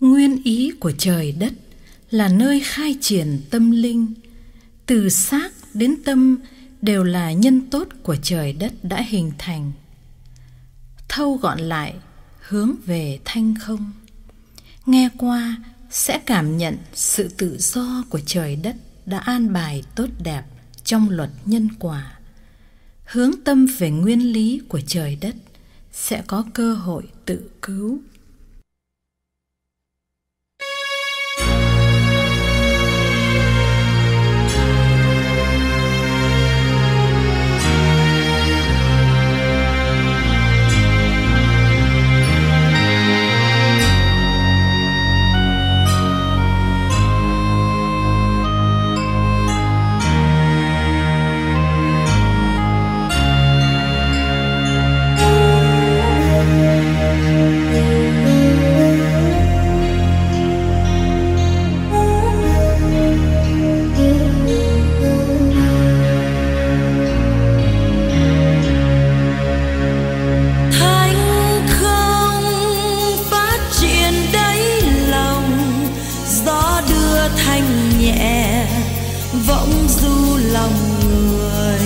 Nguyên ý của trời đất là nơi khai triển tâm linh, từ xác đến tâm đều là nhân tốt của trời đất đã hình thành. Thâu gọn lại, hướng về thanh không. Nghe qua sẽ cảm nhận sự tự do của trời đất đã an bài tốt đẹp trong luật nhân quả. Hướng tâm về nguyên lý của trời đất sẽ có cơ hội tự cứu võng du lòng người.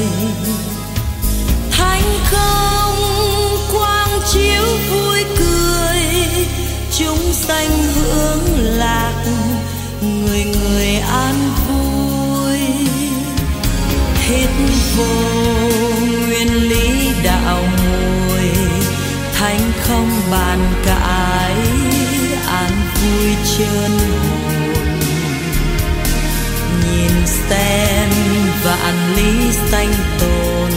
Thánh không, quang chiếu vui cười, chúng sanh hướng lạc, người người an vui. Hết vô nguyên lý đạo mùi thánh không bàn cãi, an vui trơn vạn lý sanh tồn.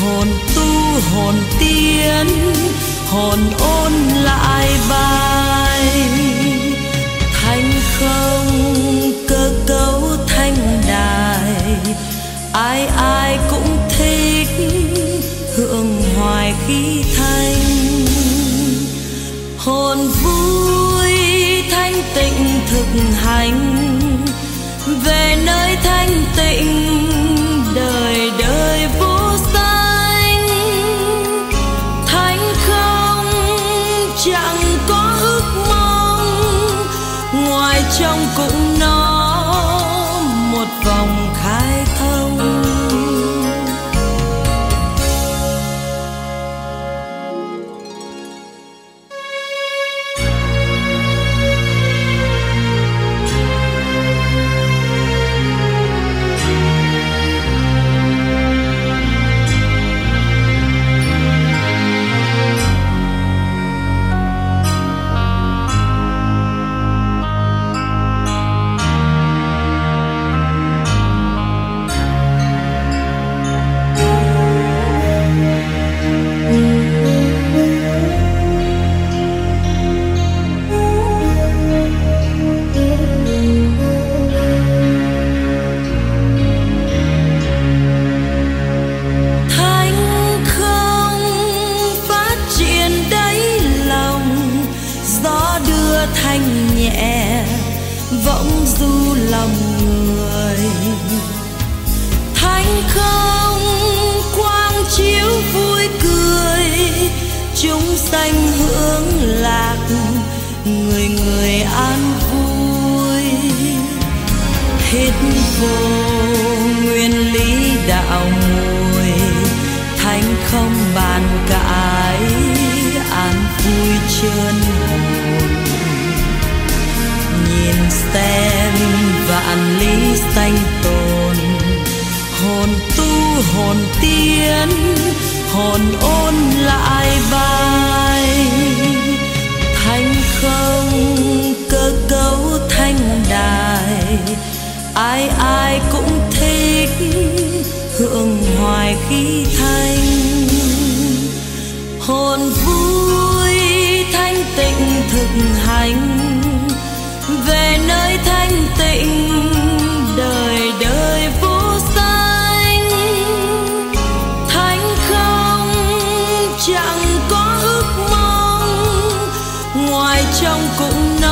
Hồn tu, hồn tiến, hồn ôn lại bài. Thanh không, cơ cấu thanh đài. Ai ai cũng thích hưởng hoài khí thanh. Hồn vui thanh tịnh thực hành. ai trong cũng nó một vòng thanh nhẹ, võng du lòng người. Thánh không, quang chiếu vui cười, chúng sanh hướng lạc, người người an vui. Hết vô nguyên lý đạo mùi thánh không bàn cãi, an vui chân hồn sen vạn lý xanh tồn. Hồn tu, hồn tiến, hồn ôn lại bài thanh không, cơ cấu thanh đài. Ai ai cũng thích hưởng hoài khí thanh. Hồn trong cũng